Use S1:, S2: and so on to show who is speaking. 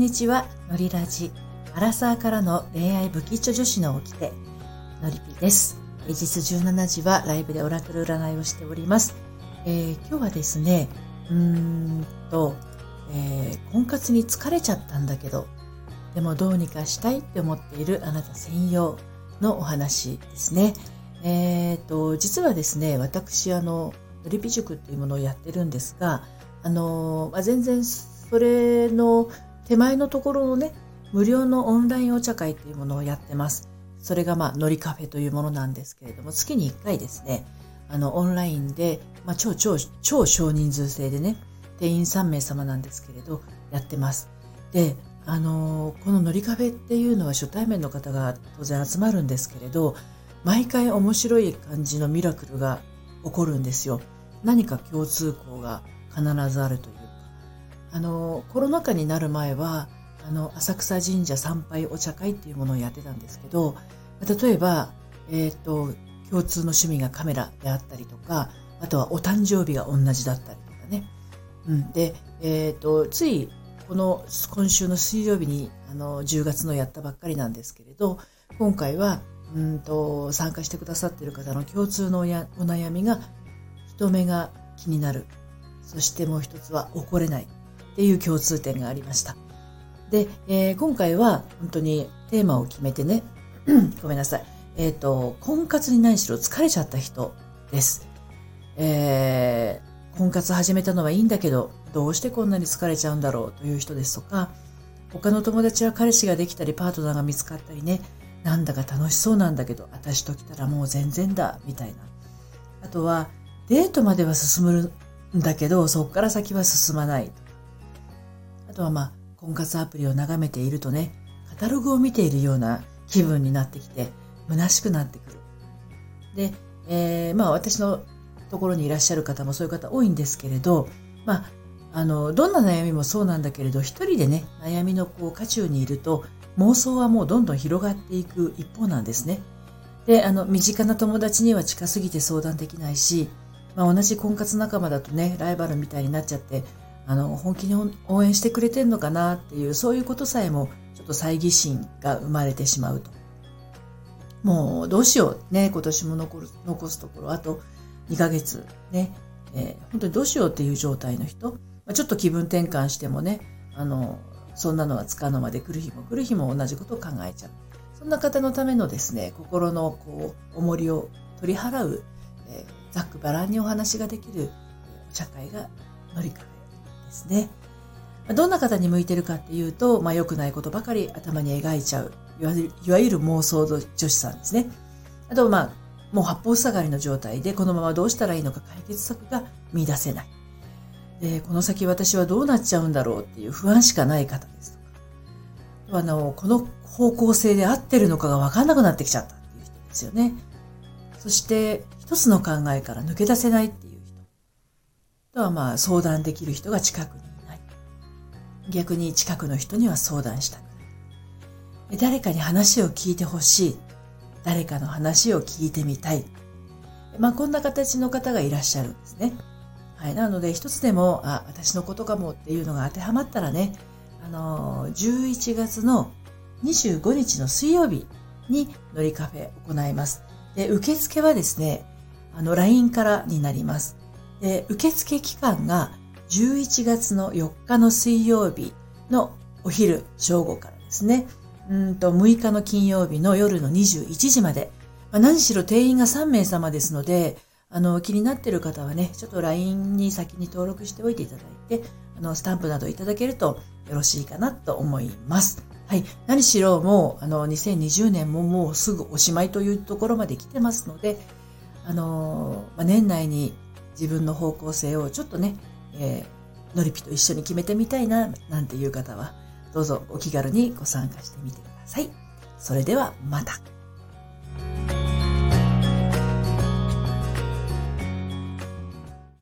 S1: にちは、のりラジ。アラサーからの恋愛不吉女子の起きて、のりぴです。平日17時はライブでオラクル占いをしております。えー、今日はですね、うーんと、えー、婚活に疲れちゃったんだけど、でもどうにかしたいって思っているあなた専用のお話ですね。え、ー、と、実はですね、私、あの、のりぴ塾っていうものをやってるんですが、あの、まあ、全然それの手前のところのね、無料のオンラインお茶会っていうものをやってます。それがまあ、のりカフェというものなんですけれども、月に1回ですね、あの、オンラインで、まあ、超超、超少人数制でね、定員3名様なんですけれど、やってます。で、あのこののりカフェっていうのは初対面の方が当然集まるんですけれど、毎回面白い感じのミラクルが起こるんですよ。何か共通項が必ずあるというあの、コロナ禍になる前は、あの、浅草神社参拝お茶会っていうものをやってたんですけど、例えば、え、ー、と、共通の趣味がカメラであったりとか、あとはお誕生日が同じだったりとかね。うん。で、え、ー、と、つい、この、今週の水曜日に、あの、10月のやったばっかりなんですけれど、今回は、うんと、参加してくださっている方の共通のお悩みが、人目が気になる。そしてもう一つは怒れない。っていう共通点がありました。で、えー、今回は本当にテーマを決めてね、ごめんなさい。えっ、ー、と、婚活に何しろ疲れちゃった人です。えー、婚活始めたのはいいんだけど、どうしてこんなに疲れちゃうんだろうという人ですとか、他の友達は彼氏ができたりパートナーが見つかったりね、なんだか楽しそうなんだけど、私と来たらもう全然だ、みたいな。あとは、デートまでは進むんだけど、そこから先は進まない。あとはまあ、婚活アプリを眺めているとね、カタログを見ているような気分になってきて、虚しくなってくる。で、えー、まあ私のところにいらっしゃる方もそういう方多いんですけれど、まあ、あの、どんな悩みもそうなんだけれど、一人でね、悩みのこう、渦中にいると、妄想はもうどんどん広がっていく一方なんですね。で、あの、身近な友達には近すぎて相談できないし、まあ、同じ婚活仲間だとね、ライバルみたいになっちゃって、あの、本気に応援してくれてんのかなっていう、そういうことさえも、ちょっと猜疑心が生まれてしまうと。もう、どうしよう。ね、今年も残る、残すところ、あと2ヶ月、ね、えー、本当にどうしようっていう状態の人、まちょっと気分転換してもね、あの、そんなのはつかの間で来る日も来る日も同じことを考えちゃう。そんな方のためのですね、心のこう、重りを取り払う、えー、ざっくばらんにお話ができる、お茶会が乗り換えですね。どんな方に向いてるかっていうと、まあ、良くないことばかり頭に描いちゃう。いわゆる妄想女子さんですね。あと、まあ、もう八方塞がりの状態で、このままどうしたらいいのか解決策が見出せない。で、この先私はどうなっちゃうんだろうっていう不安しかない方ですとか。あの、この方向性で合ってるのかがわかんなくなってきちゃったっていう人ですよね。そして、一つの考えから抜け出せないってとはまあ相談できる人が近くにいない。逆に近くの人には相談したくない。誰かに話を聞いてほしい。誰かの話を聞いてみたい。まあこんな形の方がいらっしゃるんですね。はい。なので一つでも、あ、私のことかもっていうのが当てはまったらね、あの11月の25日の水曜日にのりカフェ行います。で、受付はですね、あの、LINE からになります。で、受付期間が11月の4日の水曜日のお昼正午からですね。うんと、6日の金曜日の夜の21時まで。まあ、何しろ定員が3名様ですので、あの、気になっている方はね、ちょっと LINE に先に登録しておいていただいて、あの、スタンプなどいただけるとよろしいかなと思います。はい。何しろもう、あの、2020年ももうすぐおしまいというところまで来てますので、あの、まあ、年内に自分の方向性をちょっとね、えー、のりぴと一緒に決めてみたいな、なんていう方は、どうぞお気軽にご参加してみてください。それではまた。